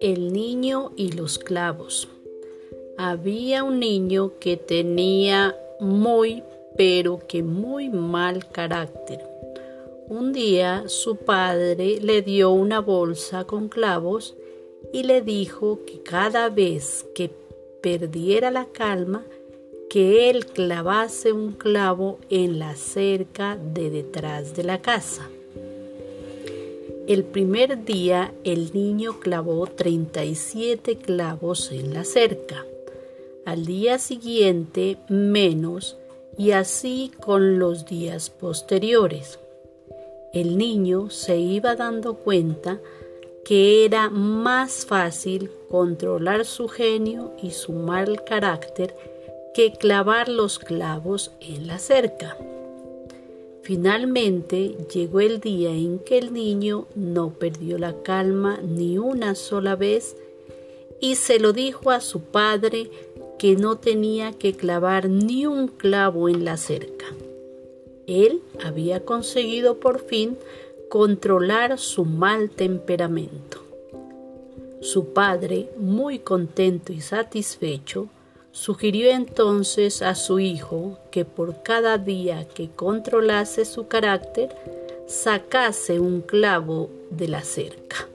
El niño y los clavos. Había un niño que tenía muy, pero que muy mal carácter. Un día su padre le dio una bolsa con clavos y le dijo que cada vez que perdiera la calma, que él clavase un clavo en la cerca de detrás de la casa. El primer día el niño clavó 37 clavos en la cerca. Al día siguiente menos y así con los días posteriores. El niño se iba dando cuenta que era más fácil controlar su genio y su mal carácter que clavar los clavos en la cerca. Finalmente llegó el día en que el niño no perdió la calma ni una sola vez y se lo dijo a su padre que no tenía que clavar ni un clavo en la cerca. Él había conseguido por fin controlar su mal temperamento. Su padre, muy contento y satisfecho, Sugirió entonces a su hijo que por cada día que controlase su carácter, sacase un clavo de la cerca.